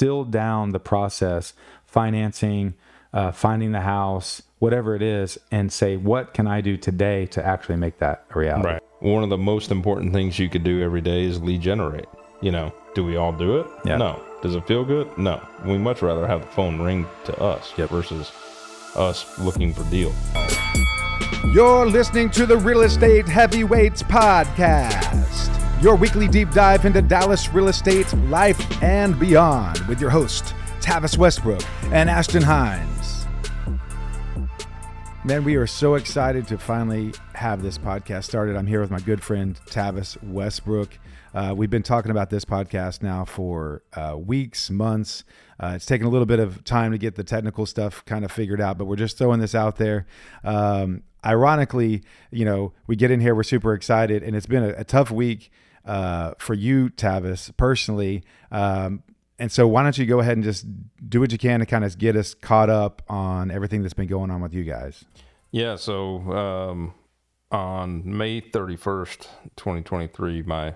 distill down the process, financing, uh, finding the house, whatever it is, and say, what can I do today to actually make that a reality? Right. One of the most important things you could do every day is lead generate. You know, do we all do it? Yeah. No. Does it feel good? No. We much rather have the phone ring to us versus us looking for deals. You're listening to the Real Estate Heavyweights Podcast, your weekly deep dive into Dallas real estate, life, and beyond, with your host, Tavis Westbrook and Ashton Hines. Man, we are so excited to finally have this podcast started. I'm here with my good friend, Tavis Westbrook. Uh, we've been talking about this podcast now for uh, weeks, months. Uh, it's taken a little bit of time to get the technical stuff kind of figured out, but we're just throwing this out there. Um, ironically, you know, we get in here, we're super excited, and it's been a, a tough week uh, for you, Tavis, personally. Um, and so, why don't you go ahead and just do what you can to kind of get us caught up on everything that's been going on with you guys? Yeah. So um, on May 31st, 2023, my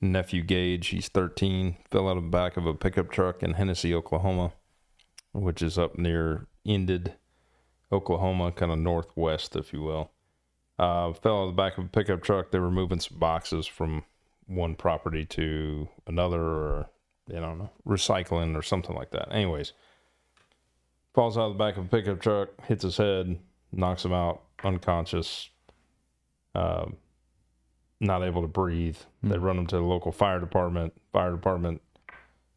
nephew Gage, he's 13, fell out of the back of a pickup truck in Hennessey, Oklahoma, which is up near Enid, Oklahoma, kind of northwest, if you will. Uh, fell out of the back of a pickup truck. They were moving some boxes from one property to another, or don't know, recycling or something like that. Anyways, falls out of the back of a pickup truck, hits his head, knocks him out, unconscious, uh, not able to breathe. They run him to the local fire department. Fire department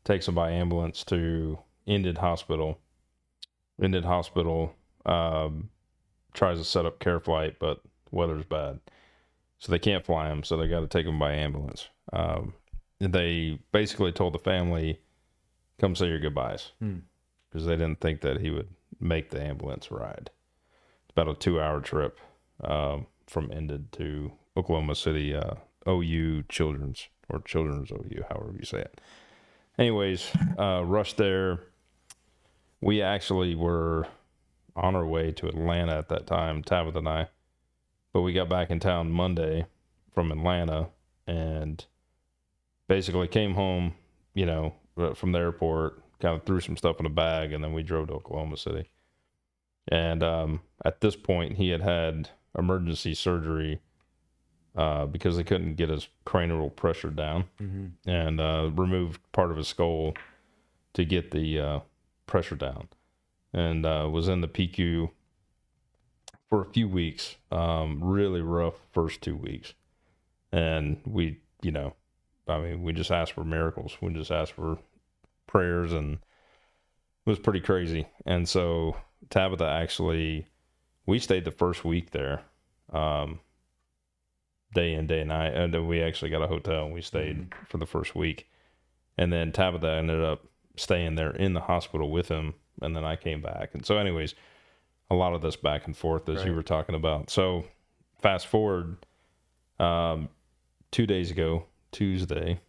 takes him by ambulance to Enid Hospital. Enid Hospital um, tries to set up care flight, but weather's bad, so they can't fly him. So they got to take him by ambulance. Um, they basically told the family, "Come say your goodbyes," because they didn't think that he would make the ambulance ride. It's about a two-hour trip um, from Enid to Oklahoma City uh, OU Children's or Children's OU, however you say it. Anyways, uh, rushed there. We actually were on our way to Atlanta at that time, Tabitha and I, but we got back in town Monday from Atlanta and basically came home, you know, uh, from the airport, kind of threw some stuff in a bag, and then we drove to Oklahoma City. And um, at this point, he had had emergency surgery uh, because they couldn't get his cranial pressure down and uh, removed part of his skull to get the uh, pressure down. And uh, was in the PICU for a few weeks. Um, really rough first two weeks. And we, you know, I mean, we just asked for miracles. We just asked for prayers and it was pretty crazy. And so Tabitha actually, we stayed the first week there, um, day in, day and night. And then we actually got a hotel and we stayed for the first week. And then Tabitha ended up staying there in the hospital with him. And then I came back. And so, anyways, a lot of this back and forth as you were talking about. So, fast forward, um, two days ago, Tuesday,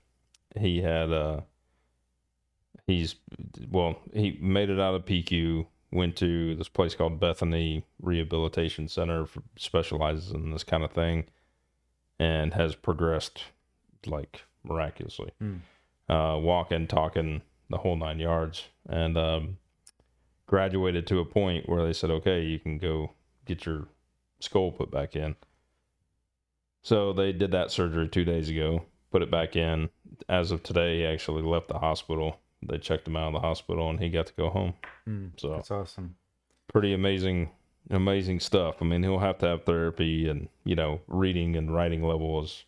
he had uh he's well, he made it out of PICU, went to this place called Bethany Rehabilitation Center for specializes in this kind of thing and has progressed like miraculously. Uh walking, talking the whole nine yards and um graduated to a point where they said, Okay, you can go get your skull put back in. So they did that surgery two days ago, put it back in. As of today, he actually left the hospital. They checked him out of the hospital and he got to go home. So That's awesome. pretty amazing, amazing stuff. I mean, he'll have to have therapy and, you know, reading and writing level is,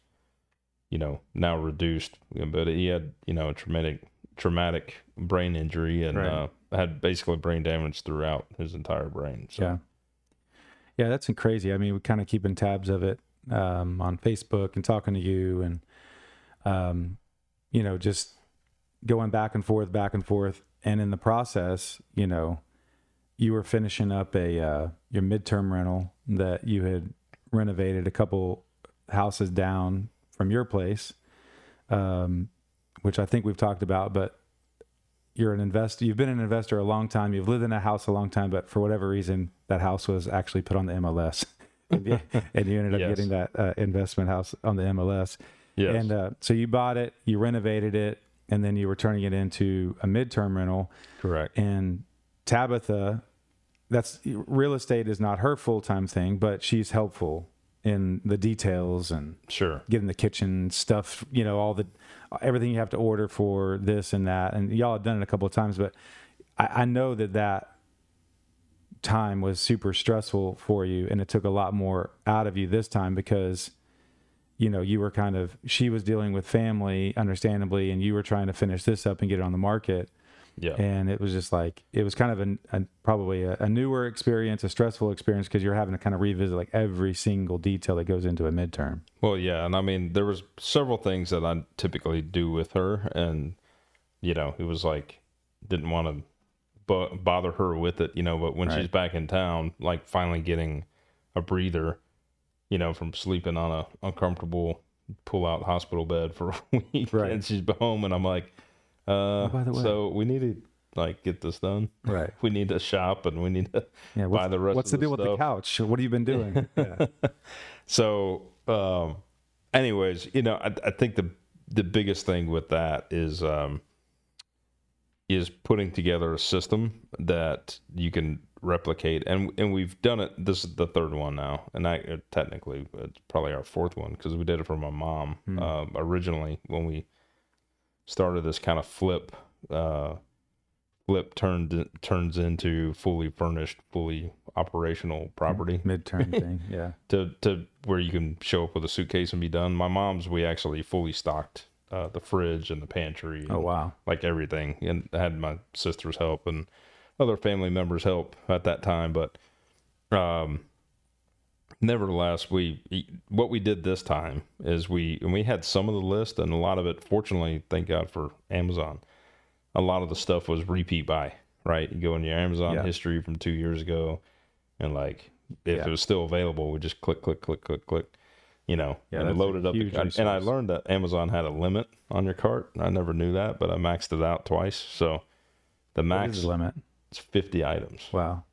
you know, now reduced. But he had, you know, a traumatic, traumatic brain injury and Right. uh, had basically brain damage throughout his entire brain. So, Yeah. Yeah, that's crazy. I mean, we're kind of keeping tabs of it um, on Facebook and talking to you and, um, you know, just going back and forth, back and forth. And in the process, you know, you were finishing up a uh, your midterm rental that you had renovated a couple houses down from your place, um, which I think we've talked about. But you're an investor. You've been an investor a long time. You've lived in a house a long time, but for whatever reason, that house was actually put on the MLS, and, you, and you ended up Yes. getting that uh, investment house on the MLS. yes. And uh, so you bought it, you renovated it, and then you were turning it into a midterm rental. Correct. And Tabitha, that's real estate is not her full time thing, but she's helpful in the details and Sure. getting the kitchen stuff, you know, all the everything you have to order for this and that. And y'all have done it a couple of times, but I, I know that that time was super stressful for you, and it took a lot more out of you this time because you know you were kind of she was dealing with family, understandably, and you were trying to finish this up and get it on the market. Yeah. And it was just like it was kind of a, a probably a, a newer experience, a stressful experience because you're having to kind of revisit like every single detail that goes into a midterm. Well, yeah, and I mean, there was several things that I typically do with her, and you know, it was like didn't want to bo- bother her with it, you know. But when she's back in town, like finally getting a breather, you know, from sleeping on a uncomfortable pull-out hospital bed for a week, Right. and she's home, and I'm like, uh, by the way- so we need to like get this done. Right. We need to shop, and we need to Yeah. buy the rest. what's of the deal with the couch? What have you been doing? yeah. So, um, anyways, you know, I, I think the the biggest thing with that is um, is putting together a system that you can replicate, and and we've done it. This is the third one now, and I uh, technically it's probably our fourth one because we did it for my mom um, originally when we started this kind of flip. Uh, flip turned turns into fully furnished, fully operational property Midterm thing. Yeah. to to where you can show up with a suitcase and be done. My mom's we actually fully stocked uh, the fridge and the pantry. Oh wow. Like everything, and I had my sister's help and other family members help at that time. But um, nevertheless, we what we did this time is we and we had some of the list and a lot of it. Fortunately, thank God for Amazon. A lot of the stuff was repeat buy. Right, you go in your Amazon Yeah. history from two years ago, and like if Yeah. it was still available, we just click, click, click, click, click. You know, Yeah, and it loaded up. The, and, I learned that Amazon had a limit on your cart. I never knew that, but I maxed it out twice. So the max limit? is 50 items. Wow.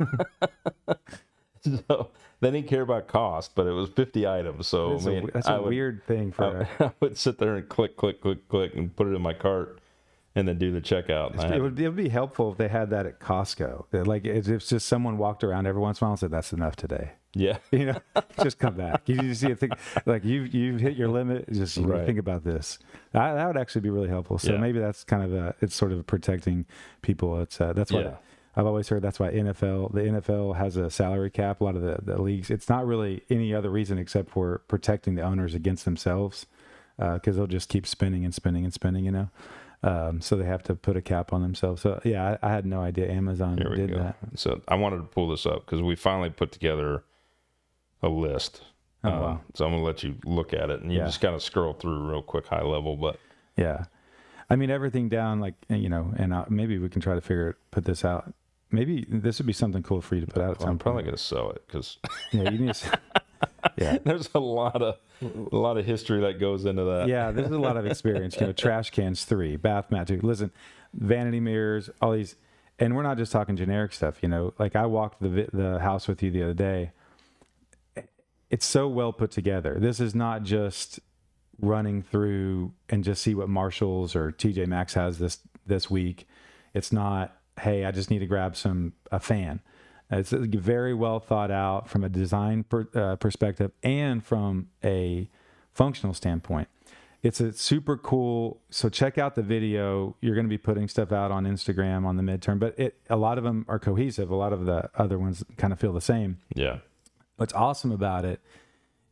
So they didn't care about cost, but it was 50 items. So That's, I a, mean, that's I a would, weird thing for. I would sit there and click, click, click, click, and put it in my cart, and then do the checkout. And I it would, be, it would be helpful if they had that at Costco. Like if it's just someone walked around every once in a while and said, "That's enough today." yeah, You know, just come back. You just see a thing like you you've hit your limit. Just Right. think about this. That, that would actually be really helpful. So Yeah. maybe that's kind of a it's sort of protecting people. It's uh, that's why Yeah. I've always heard that's why NFL the NFL has a salary cap. A lot of the, the leagues. It's not really any other reason except for protecting the owners against themselves because they'll just keep spending and spending and spending. You know. Um, so they have to put a cap on themselves. So yeah, I, I had no idea Amazon did go. that. So I wanted to pull this up because we finally put together a list. Oh, Um, wow. So I'm gonna let you look at it, and you Yeah. just kind of scroll through real quick, high level. But Yeah, I mean everything down like you know, and uh, maybe we can try to figure it, put this out. Maybe this would be something cool for you to put out. At I'm probably gonna sell it because Yeah, you need. To, yeah, there's a lot of a lot of history that goes into that. yeah. There's a lot of experience. You know, trash cans three, bath mat two. Listen, vanity mirrors, all these, and we're not just talking generic stuff. You know, like I walked the the house with you the other day. It's so well put together. This is not just running through and just see what Marshalls or TJ Maxx has this this week. It's not, hey, I just need to grab some a fan. It's very well thought out from a design per, uh, perspective and from a functional standpoint. It's a super cool. So check out the video. You're going to be putting stuff out on Instagram on the midterm, but it a lot of them are cohesive. A lot of the other ones kind of feel the same yeah, what's awesome about it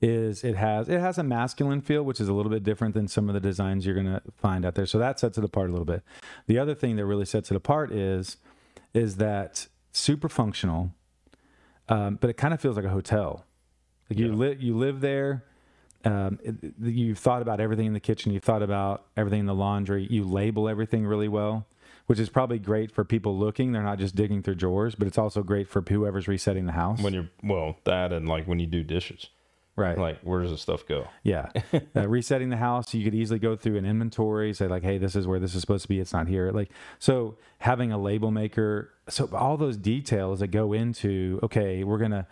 is it has it has a masculine feel which is a little bit different than some of the designs you're going to find out there. So that sets it apart a little bit. The other thing that really sets it apart is is that super functional um, but it kind of feels like a hotel. Like you Yeah. live you live there um, it- you've thought about everything in the kitchen you've thought about everything in the laundry you label everything really well which is probably great for people looking. They're not just digging through drawers but it's also great for whoever's resetting the house. When you're well that and like when you do dishes, right like where does this stuff go? Yeah. Uh, resetting the house, you could easily go through an inventory, say like, hey, this is where this is supposed to be. It's not here. Like, so having a label maker, so all those details that go into, okay, we're going to,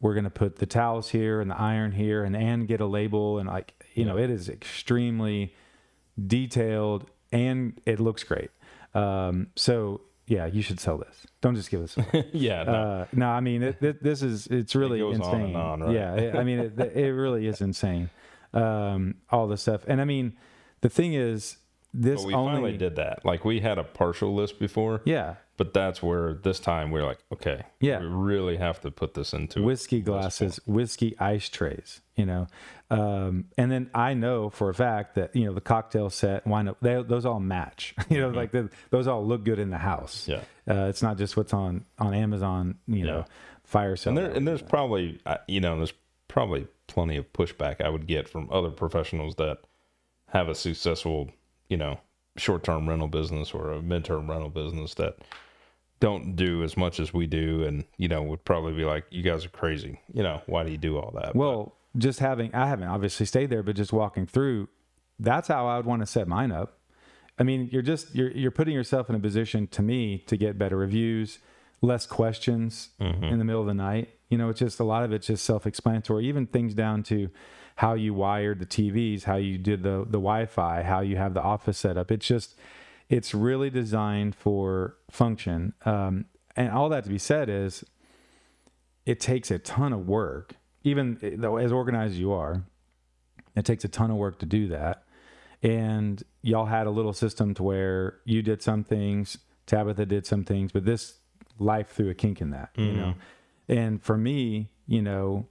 we're going to put the towels here and the iron here and, and get a label. And like, you know, it is extremely detailed and it looks great. Um, so yeah, you should sell this. Don't just give this away. yeah, no. uh, no, I mean it, it, this is it's really on insane. and on, right? Yeah, it- I mean it, it really is insane. Um, all this stuff, and I mean the thing is this but we only finally did that. Like we had a partial list before, yeah but that's where this time we're like, okay, Yeah. we really have to put this into it. whiskey glasses, whiskey ice trays, you know. Um, and then I know for a fact that, you know, the cocktail set, wine, up, they, those all match, you know, like the, those all look good in the house. Yeah. Uh, it's not just what's on, on Amazon, you know, Yeah. fire sale. and there and there's probably uh, you know there's probably plenty of pushback I would get from other professionals that have a successful you know short-term rental business or a mid-term rental business that don't do as much as we do and you know would probably be like you guys are crazy you know why do you do all that well, just having, I haven't obviously stayed there, but just walking through, that's how I would want to set mine up. I mean, you're just, you're, you're putting yourself in a position to me to get better reviews, less questions mm-hmm. in the middle of the night. You know, it's just a lot of it's just self-explanatory. Even things down to how you wired the TVs, how you did the the Wi-Fi, how you have the office set up. It's just it's really designed for function. Um, and all that to be said is, it takes a ton of work. Even though as organized as you are, it takes a ton of work to do that. And y'all had a little system to where you did some things, Tabitha did some things, but this life threw a kink in that, you know. And for me, you know,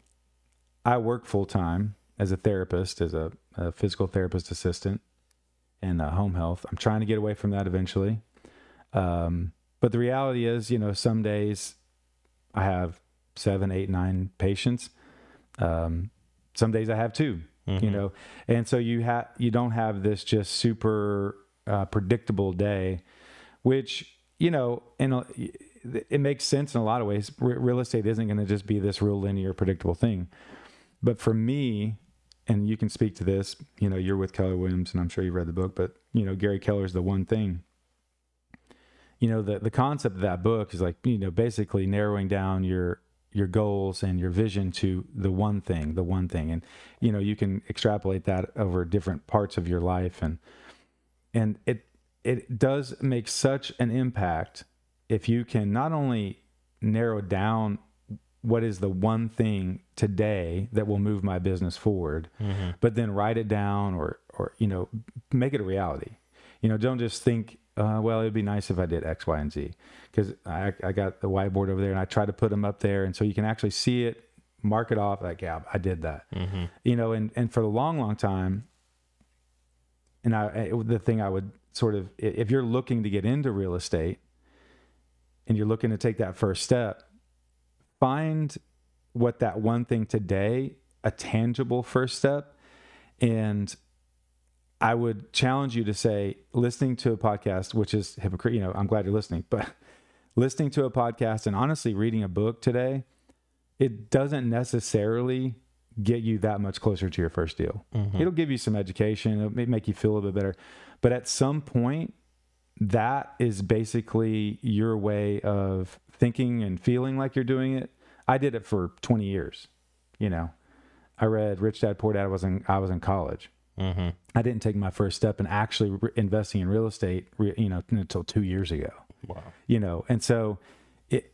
I work full time as a therapist, as a, a physical therapist assistant and uh, home health. I'm trying to get away from that eventually. Um, but the reality is, you know, some days I have seven, eight, nine patients. Um, some days I have 2 you know, and so you have you don't have this just super uh, predictable day, which you know, in a, it makes sense in a lot of ways. Re- real estate isn't going to just be this real linear, predictable thing. But for me, and you can speak to this, you know, you're with Keller Williams, and I'm sure you've read the book, but you know, Gary Keller's the one thing. You know, the the concept of that book is like, you know, basically narrowing down your your goals and your vision to the one thing, the one thing. And you know, you can extrapolate that over different parts of your life and and it it does make such an impact if you can not only narrow down what is the one thing today that will move my business forward but then write it down or or you know make it a reality. You know don't just think uh, well it'd be nice if i did x y and z. Because I, I got the whiteboard over there and i try to put them up there. And so you can actually see it mark it off like yeah i did that. You know and and for a long long time and I- the thing I would sort of, if you're looking to get into real estate and you're looking to take that first step, find what that one thing today, a tangible first step. And I would challenge you to say, listening to a podcast, which is hypocrite, you know, I'm glad you're listening, but listening to a podcast and honestly reading a book today, it doesn't necessarily get you that much closer to your first deal. Mm-hmm. It'll give you some education, it'll may make you feel a little bit better. But at some point, that is basically your way of thinking and feeling like you're doing it. I did it for 20 years. You know, I read Rich Dad Poor Dad. I was in I was in college. Mm-hmm. I didn't take my first step in actually re- investing in real estate. Re, you know, until two years ago Wow. you know and so it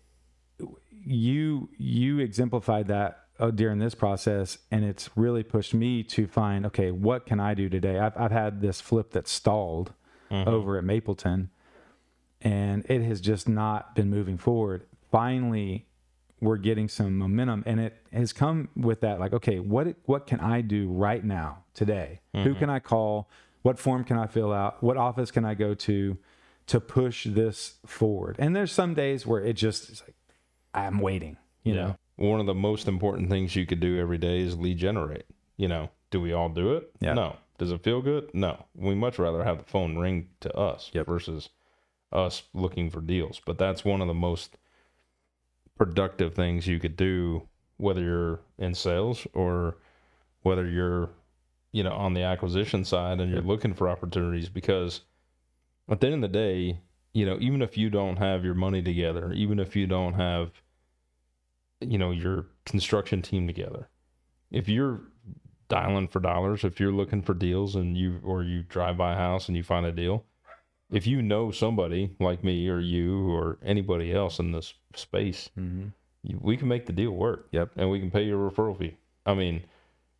you you exemplified that uh, during this process and it's really pushed me to find okay what can i do today i've, I've had this flip that stalled Mm-hmm. over at mapleton. And it has just not been moving forward. Finally we're getting some momentum and it has come with that like okay what what can i do right now today? Who mm-hmm. can i call? What form can i fill out? What office can i go to to push this forward? And there's some days where it just is like i'm waiting you know? One of the most important things you could do every day is lead generate. You know, do we all do it? Yeah. No. Does it feel good? No. We much rather have the phone ring to us Yep. versus us looking for deals. But that's one of the most productive things you could do, whether you're in sales or whether you're, you know, on the acquisition side and you're looking for opportunities because at the end of the day, you know, even if you don't have your money together, even if you don't have you know your construction team together if you're dialing for dollars if you're looking for deals and you or you drive by a house and you find a deal if you know somebody like me or you or anybody else in this space, Mm-hmm. you, we can make the deal work. Yep. And we can pay your referral fee. I mean,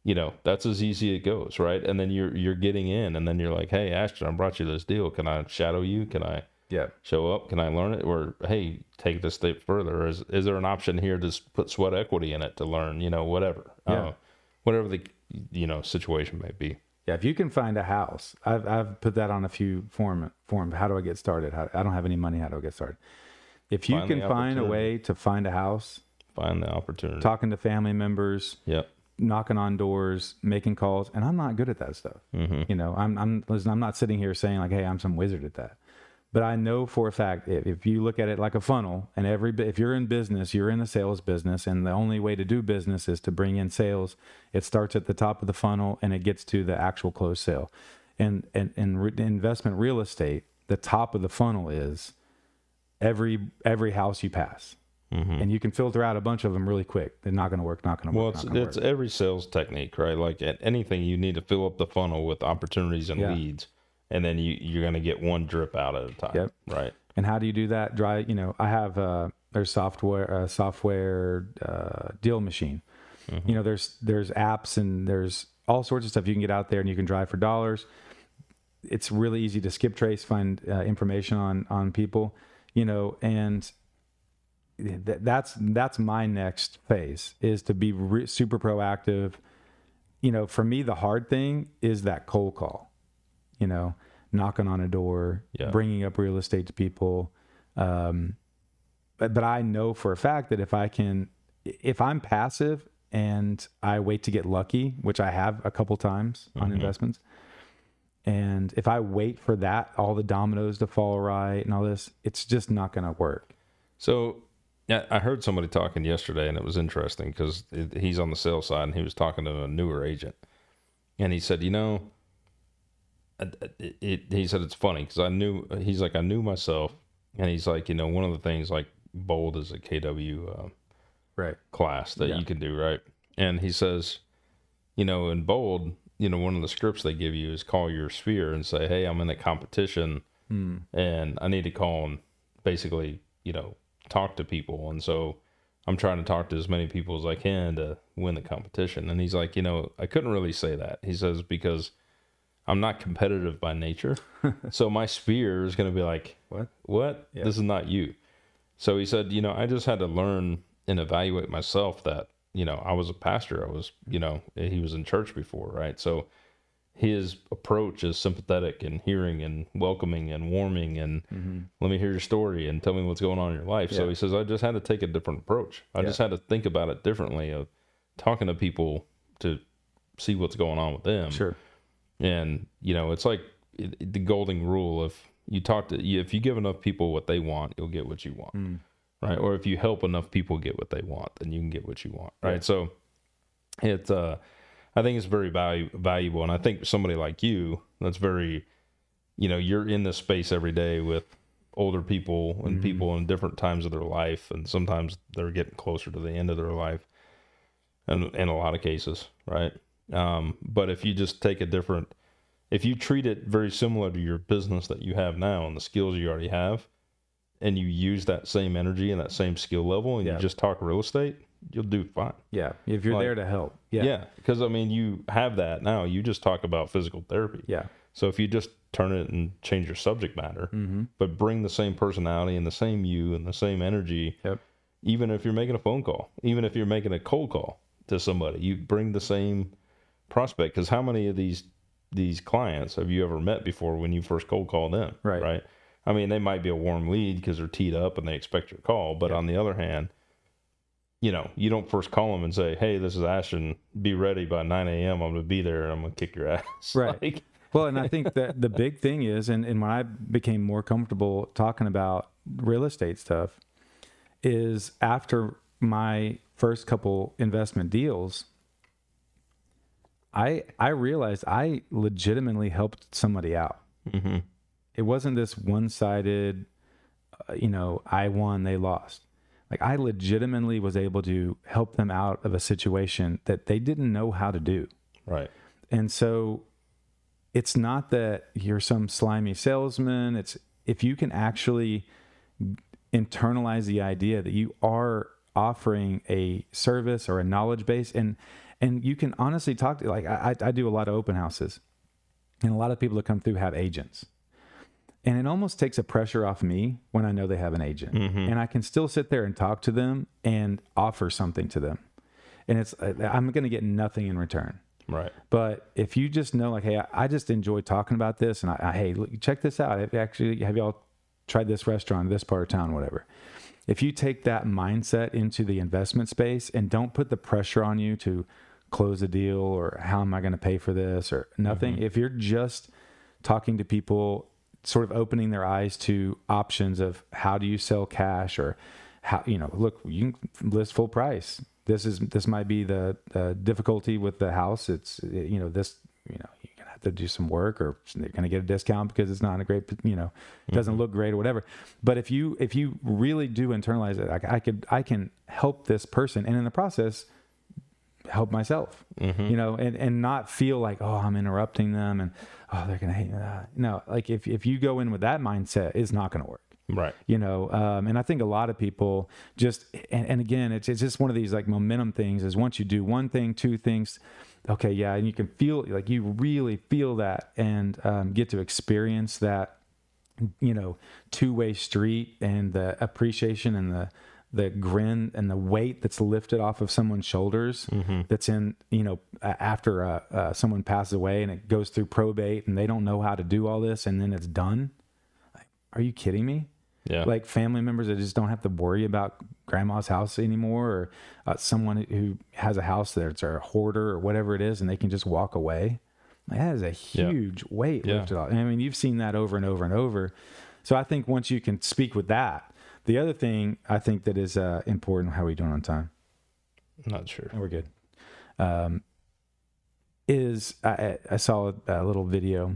you know, that's as easy as it goes, right? And then you're you're getting in, and then you're like, hey, Ashton, I brought you this deal. Can I shadow you? Can I yeah show up? Can I learn it? Or hey, take it a step further. Is is there an option here to put sweat equity in it to learn? You know, whatever. Yeah. Uh, whatever the you know situation may be. Yeah, if you can find a house, I've I've put that on a few form form. How do I get started? How, I don't have any money. How do I get started? If you Find can find a way to find a house, Find the opportunity. talking to family members, Yep. knocking on doors, making calls, and I'm not good at that stuff. hmm You know, I'm I'm listen, I'm not sitting here saying like, hey, I'm some wizard at that. But I know for a fact if, if you look at it like a funnel, and every if you're in business, you're in the sales business, and the only way to do business is to bring in sales. It starts at the top of the funnel and it gets to the actual closed sale. And and and re- investment real estate, the top of the funnel is every every house you pass, hmm and you can filter out a bunch of them really quick. They're not going to work. Not going to Well, work. it's it's work. every sales technique, right? Like at anything, you need to fill up the funnel with opportunities and Yeah. leads, and then you you're gonna get one drip out at a time, Yep. right? And how do you do that? Dry, you know, I have uh, there's software, uh, software uh, DealMachine. You know, there's there's apps and there's all sorts of stuff you can get out there and you can drive for dollars. It's really easy to skip trace, find uh, information on on people, you know, and th- that's that's my next phase is to be re- super proactive. You know, for me, the hard thing is that cold call. You know, knocking on a door, Yeah. bringing up real estate to people. Um, but but I know for a fact that if I can, if I'm passive and I wait to get lucky, which I have a couple times on investments, and if I wait for that, all the dominoes to fall right and all this, it's just not going to work. So, yeah, I heard somebody talking yesterday, and it was interesting because he's on the sales side, and he was talking to a newer agent, and he said, you know, it, it, it- he said it's funny because I knew he's like I knew myself, and he's like, you know, one of the things like bold is a KW. Uh, Right. class that Yeah. you can do, right? And he says, you know, in bold, you know, one of the scripts they give you is call your sphere and say, hey, I'm in a competition and I need to call and basically, you know, talk to people. And so I'm trying to talk to as many people as I can to win the competition. And he's like, you know, I couldn't really say that. He says, because I'm not competitive by nature. so my sphere is going to be like, What? what? Yeah. This is not you. So he said, you know, I just had to learn and evaluate myself that, you know, I was a pastor. I was, you know, he was in church before, right? So his approach is sympathetic and hearing and welcoming and warming and mm-hmm. let me hear your story and tell me what's going on in your life. So he says, I just had to take a different approach. I just had to think about it differently of talking to people to see what's going on with them. Sure. And you know, it's like the golden rule: if you talk to, you- if you give enough people what they want, you'll get what you want, right? Or if you help enough people get what they want, then you can get what you want, right? Yeah. So, it, uh, I think it's very valu- valuable, and I think somebody like you, that's very, you know, you're in this space every day with older people and people in different times of their life, and sometimes they're getting closer to the end of their life, and in a lot of cases, right? Um, but if you just take a different, if you treat it very similar to your business that you have now and the skills you already have, and you use that same energy and that same skill level, and Yeah. you just talk real estate, you'll do fine. Yeah. If you're Like- there to help. Yeah. Yeah, because I mean, you have that now. You just talk about physical therapy. Yeah. So if you just turn it and change your subject matter, Mm-hmm. but bring the same personality and the same you and the same energy, Yep. even if you're making a phone call, even if you're making a cold call to somebody, you bring the same prospect. Because how many of these these clients have you ever met before when you first cold call them? Right. Right. I mean, they might be a warm lead because they're teed up and they expect your call. But Yeah. on the other hand, you know, you don't first call them and say, "Hey, this is Ashton. Be ready by 9 a.m. I'm going to be there and I'm going to kick your ass." Right. Like, Well, and I think that the big thing is, and, and when I became more comfortable talking about real estate stuff, is after my first couple investment deals, I I realized I legitimately helped somebody out. mhm. It wasn't this one sided, uh, you know, I won, they lost. Like I legitimately was able to help them out of a situation that they didn't know how to do Right. and so it's not that you're some slimy salesman. It's if you can actually internalize the idea that you are offering a service or a knowledge base and and you can honestly talk to like I, I do a lot of open houses and a lot of people that come through have agents and it almost takes a pressure off me when i know they have an agent mm-hmm. and i can still sit there and talk to them and offer something to them and it's uh, i'm going to get nothing in return Right. but if you just know, like, hey, I, I just enjoy talking about this, and I, I hey, look, check this out. Have you actually, have y'all tried this restaurant this part of town, whatever? If you take that mindset into the investment space and don't put the pressure on you to close a deal or how am I going to pay for this or nothing, if you're just talking to people, sort of opening their eyes to options of how do you sell cash or how you know, look, you can list full price. This is this might be the uh, difficulty with the house. It's you know this you know you're gonna have to do some work or they're gonna get a discount because it's not a great you know it doesn't look great or whatever. But if you if you really do internalize it, I, I could I can help this person. And in the process help myself you know and and not feel like oh i'm interrupting them and oh they're gonna hate me. No like if, if you go in with that mindset it's not gonna work. Right. you know um, and i think a lot of people just and, and again it's, it's just one of these like momentum things is once you do one thing two things okay yeah and you can feel like you really feel that and um, get to experience that you know two-way street and the appreciation and the the grin and the weight that's lifted off of someone's shoulders that's in you know after uh, uh, someone passes away and it goes through probate and they don't know how to do all this and then it's done like, are you kidding me Yeah. like family members that just don't have to worry about grandma's house anymore or uh, someone who has a house that's a hoarder or whatever it is and they can just walk away like, that is a Yeah. huge weight Yeah. lifted off i mean you've seen that over and over and over so i think once you can speak with that the other thing i think that is uh, important how are we doing on time Not sure. we're good um, is I, I- saw a, a little video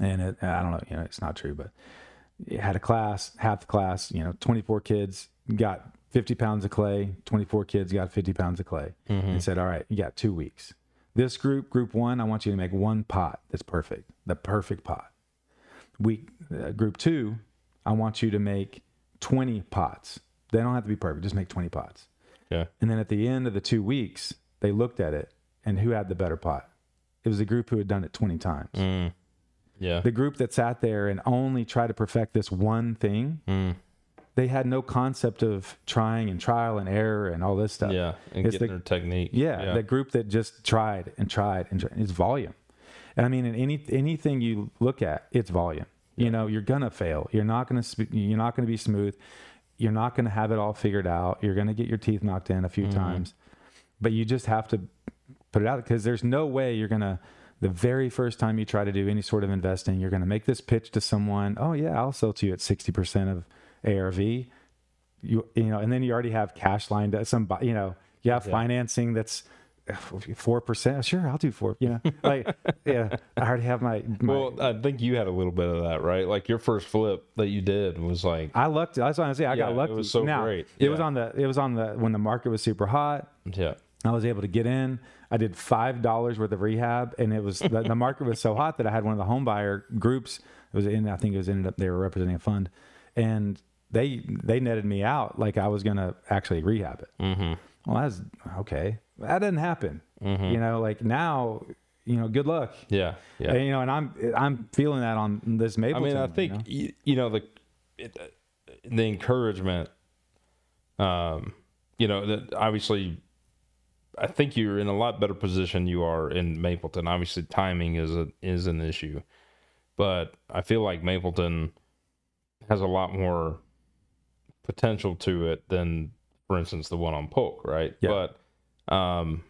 and it, I don't know, you know, it's not true, but it had a class, half the class, you know, 24 kids got 50 pounds of clay, 24 kids got 50 pounds of clay and said, all right, you got two weeks. This group, group one, I want you to make one pot that's perfect, the perfect pot. Week, uh, group two, I want you to make 20 pots. They don't have to be perfect, just make 20 pots. Yeah. And then at the end of the two weeks, they looked at it and who had the better pot? It was the group who had done it 20 times. Mm. Yeah. The group that sat there and only tried to perfect this one thing, Mm. they had no concept of trying and trial and error and all this stuff. Yeah. And It's getting the- their technique. Yeah, the group that just tried and tried and tried, it's volume. And I mean, in any anything you look at, it's volume. You know, you're gonna fail. You're not gonna sp- you're not gonna be smooth. You're not gonna have it all figured out. You're gonna get your teeth knocked in a few mm-hmm. times, but you just have to put it out because there's no way you're gonna. The very first time you try to do any sort of investing, you're gonna make this pitch to someone. Oh yeah, I'll sell to you at sixty percent of ARV you you know, and then you already have cash lined up. Some you know, you have financing that's four percent. Sure, I'll do four. You know, like yeah, I already have my. my Well, I think you had a little bit of that, right? Like your first flip that you did was like, I lucked. That's what I say. I got Yeah, it lucky. was so now, great. It was on the. It was on the when the market was super hot. yeah, I was able to get in. I did five dollars worth of rehab, and it was the, the market was so hot that I had one of the home buyer groups. It was in. I think it was ended up they were representing a fund, and they they netted me out like I was gonna actually rehab it. Mm-hmm. Well, that's okay. That didn't happen. You know, like now, you know, good luck. yeah, yeah. And, you know, and I'm I'm feeling that on this Mapleton. I mean, I you think know? you, you know the it, the encouragement. Um, you know that obviously, I think you're in a lot better position you are in Mapleton. Obviously, timing is a is an issue, but I feel like Mapleton has a lot more potential to it than, for instance, the one on Polk, right? Yeah. But, um,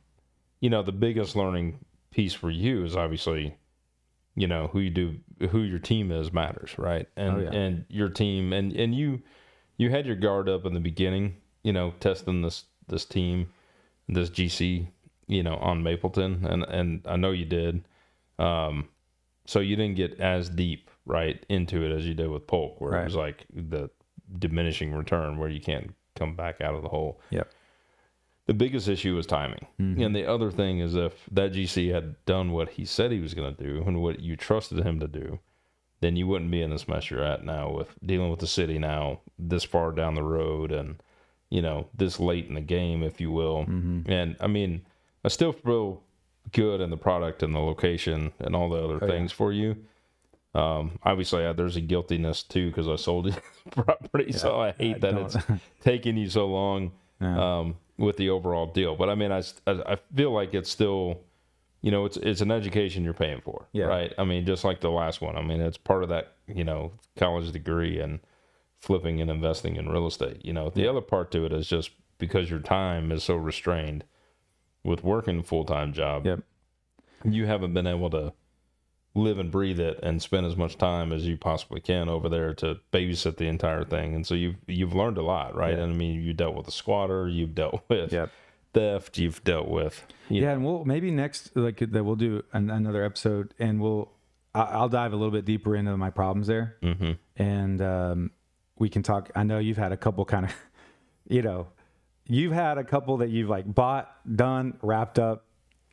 you know, the biggest learning piece for you is obviously you know who you do who your team is matters right and Oh, yeah. and your team and and you you had your guard up in the beginning you know testing this this team this gc you know on mapleton and and i know you did um so you didn't get as deep right into it as you did with polk where it was like the diminishing return where you can't come back out of the hole Yep. the biggest issue was timing. Mm-hmm. And the other thing is if that GC had done what he said he was going to do and what you trusted him to do, then you wouldn't be in this mess you're at now with dealing with the city now this far down the road and you know this late in the game, if you will. Mm-hmm. And I mean, I still feel good in the product and the location and all the other Oh, yeah. things for you. Um, obviously, there's a guiltiness too because I sold the property, so I hate I that don't- it's taking you so long Yeah. um, with the overall deal. But I mean, I, I feel like it's still, you know, it's it's an education you're paying for, Yeah. right? I mean, just like the last one. I mean, it's part of that, you know, college degree and flipping and investing in real estate. You know, the other part to it is just because your time is so restrained with working a full time job. Yep. You haven't been able to live and breathe it and spend as much time as you possibly can over there to babysit the entire thing. And so you've you've learned a lot, right? Yeah. And I mean, you dealt with a squatter, you've dealt with Yep. theft, you've dealt with Yeah, and we'll maybe next like that we'll do an, another episode, and we'll I'll dive a little bit deeper into my problems there, hmm and um, we can talk. I know you've had a couple kind of, you know, you've had a couple that you've like bought, done, wrapped up,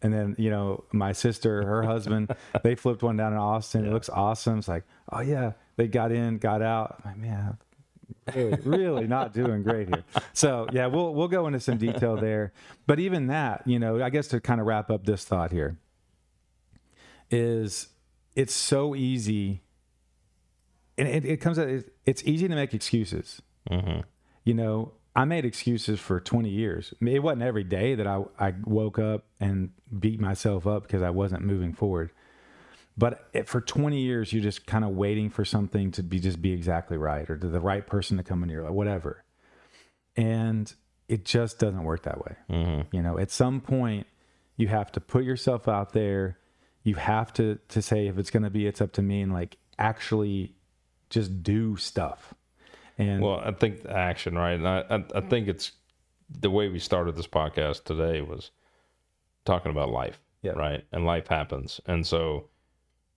and then you know my sister, her husband, they flipped one down in Austin. It looks awesome. It's like, oh yeah, they got in, got out. I'm like, man, really, really not doing great here. So yeah, we'll we'll go into some detail there. But even that, you know, I guess to kind of wrap up this thought here is it's so easy and it, it comes out it's easy to make excuses hmm you know i made excuses for 20 years. It wasn't every day that I, I woke up and beat myself up because i wasn't moving forward. But it, for 20 years you're just kind of waiting for something to be just be exactly right or to the right person to come in your life whatever. And it just doesn't work that way. Hmm you know, at some point, you have to put yourself out there. You have to to say if it's going to be, it's up to me, and like actually just do stuff. And Well, I think the action, right? And I, I, I think it's the way we started this podcast today was talking about life, Yeah. right? And life happens. And so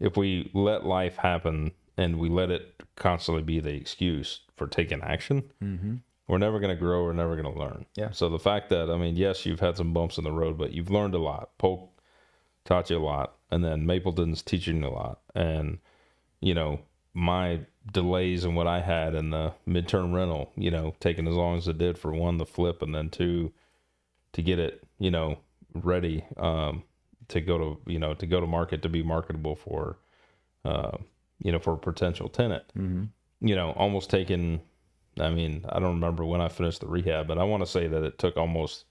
if we let life happen and we let it constantly be the excuse for taking action, Mhm. we're never going to grow. We're never going to learn. Yeah. So the fact that, I mean, yes, you've had some bumps in the road, but you've learned a lot. Polk taught you a lot. And then Mapleton's teaching you a lot. And, you know, my delays and what I had in the midterm rental, you know, taking as long as it did for one, the flip, and then two, to get it, you know, ready um, to go to, you know, to go to market to be marketable for, uh, you know, for a potential tenant. Mhm. You know, almost taking, I mean, I don't remember when I finished the rehab, but I want to say that it took almost,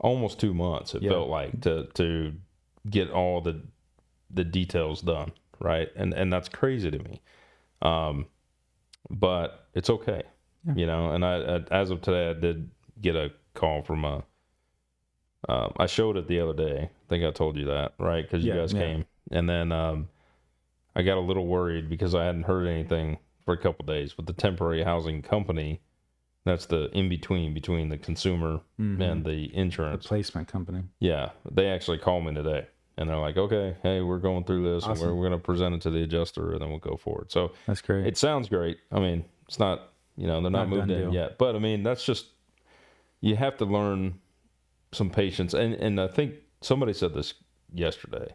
almost two months. It Yeah. felt like to to get all the the details done, right? And and that's crazy to me. Um, but it's okay, Yeah. you know. And I, I as of today, I did get a call from a. Um, I showed it the other day. I think I told you that, right? Because you Yeah, guys yeah. came, and then um, I got a little worried because I hadn't heard anything for a couple days. But the temporary housing company, that's the in between between the consumer Mhm. and the the insurance. placement company. Yeah, they actually called me today, and they're like, "Okay, hey, we're going through this, and we're, we're going to present it to the adjuster, and then we'll go forward." So That's great. it sounds great. I mean, it's not, you know, they're not, Not moved in deal. yet, but I mean, that's just you have to learn some patience, and and I think somebody said this yesterday.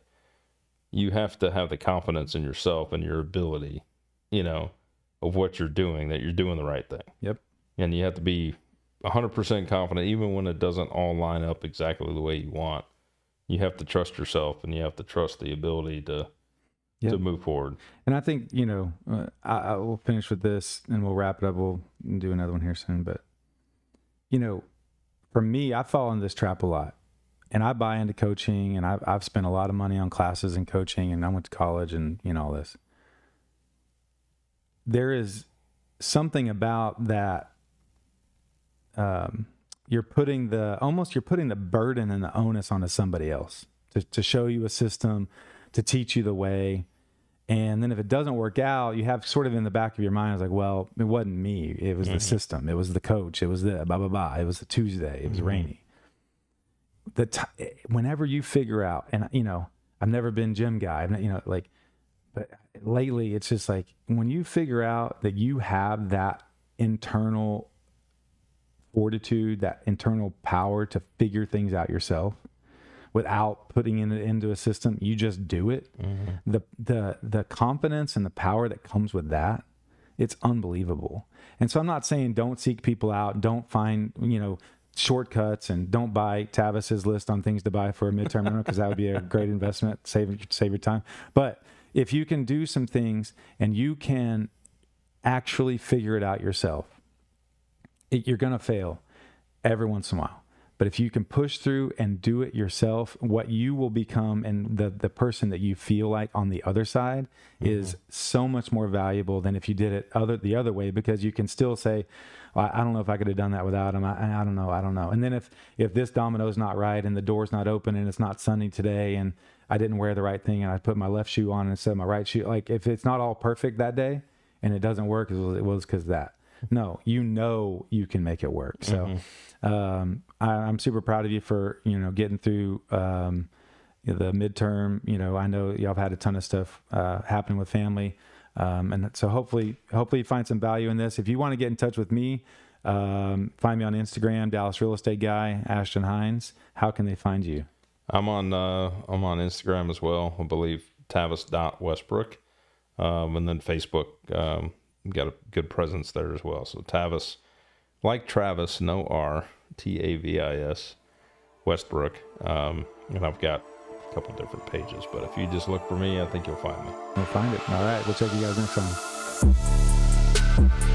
You have to have the confidence in yourself and your ability, you know, of what you're doing, that you're doing the right thing. Yep. And you have to be 100% confident, even when it doesn't all line up exactly the way you want. You have to trust yourself, and you have to trust the ability to Yep. to move forward. And I think you know, uh, I, I will finish with this, and we'll wrap it up. We'll do another one here soon. But you know, for me, I fall in this trap a lot, and I buy into coaching, and I've I've spent a lot of money on classes and coaching, and I went to college, and you know all this. There is something about that. Um, you're putting the almost you're putting the burden and the onus onto somebody else to, to show you a system, to teach you the way. And then if it doesn't work out, you have sort of in the back of your mind, it's like, well, it wasn't me. It was the mm-hmm. system. It was the coach. It was the blah, blah, blah. It was the Tuesday. It was mm-hmm. rainy. The t- whenever you figure out, and you know, I've never been gym guy. I've not, you know, like, but lately it's just like when you figure out that you have that internal fortitude, that internal power to figure things out yourself without putting it into a system. You just do it. Mm-hmm. The the the confidence and the power that comes with that, it's unbelievable. And so I'm not saying don't seek people out, don't find you know shortcuts, and don't buy Tavis's list on things to buy for a midterm rental because that would be a great investment, save save your time. But if you can do some things and you can actually figure it out yourself, it, you're going to fail every once in a while. But if you can push through and do it yourself, what you will become and the, the person that you feel like on the other side mm-hmm. is so much more valuable than if you did it other the other way because you can still say, well, I don't know if I could have done that without him. I, I don't know. I don't know. And then if if this domino's not right and the door's not open and it's not sunny today and I didn't wear the right thing and I put my left shoe on instead of my right shoe, like if it's not all perfect that day and it doesn't work, it was because that. No, you know you can make it work. So um, I, I'm super proud of you for you know getting through um, the midterm. You know, I know y'all have had a ton of stuff uh, happening with family, um, and so hopefully, hopefully you find some value in this. If you want to get in touch with me, um, find me on Instagram, Dallas Real Estate Guy, Ashton Hines. How can they find you? I'm on uh, I'm on Instagram as well. I believe Tavis.Westbrook. Um, and then Facebook um, got a good presence there as well. So Tavis, like Travis, no R, T A V I S, Westbrook. Um, and I've got a couple different pages, but if you just look for me, I think you'll find me. We'll find it. All right, we'll check you guys next time.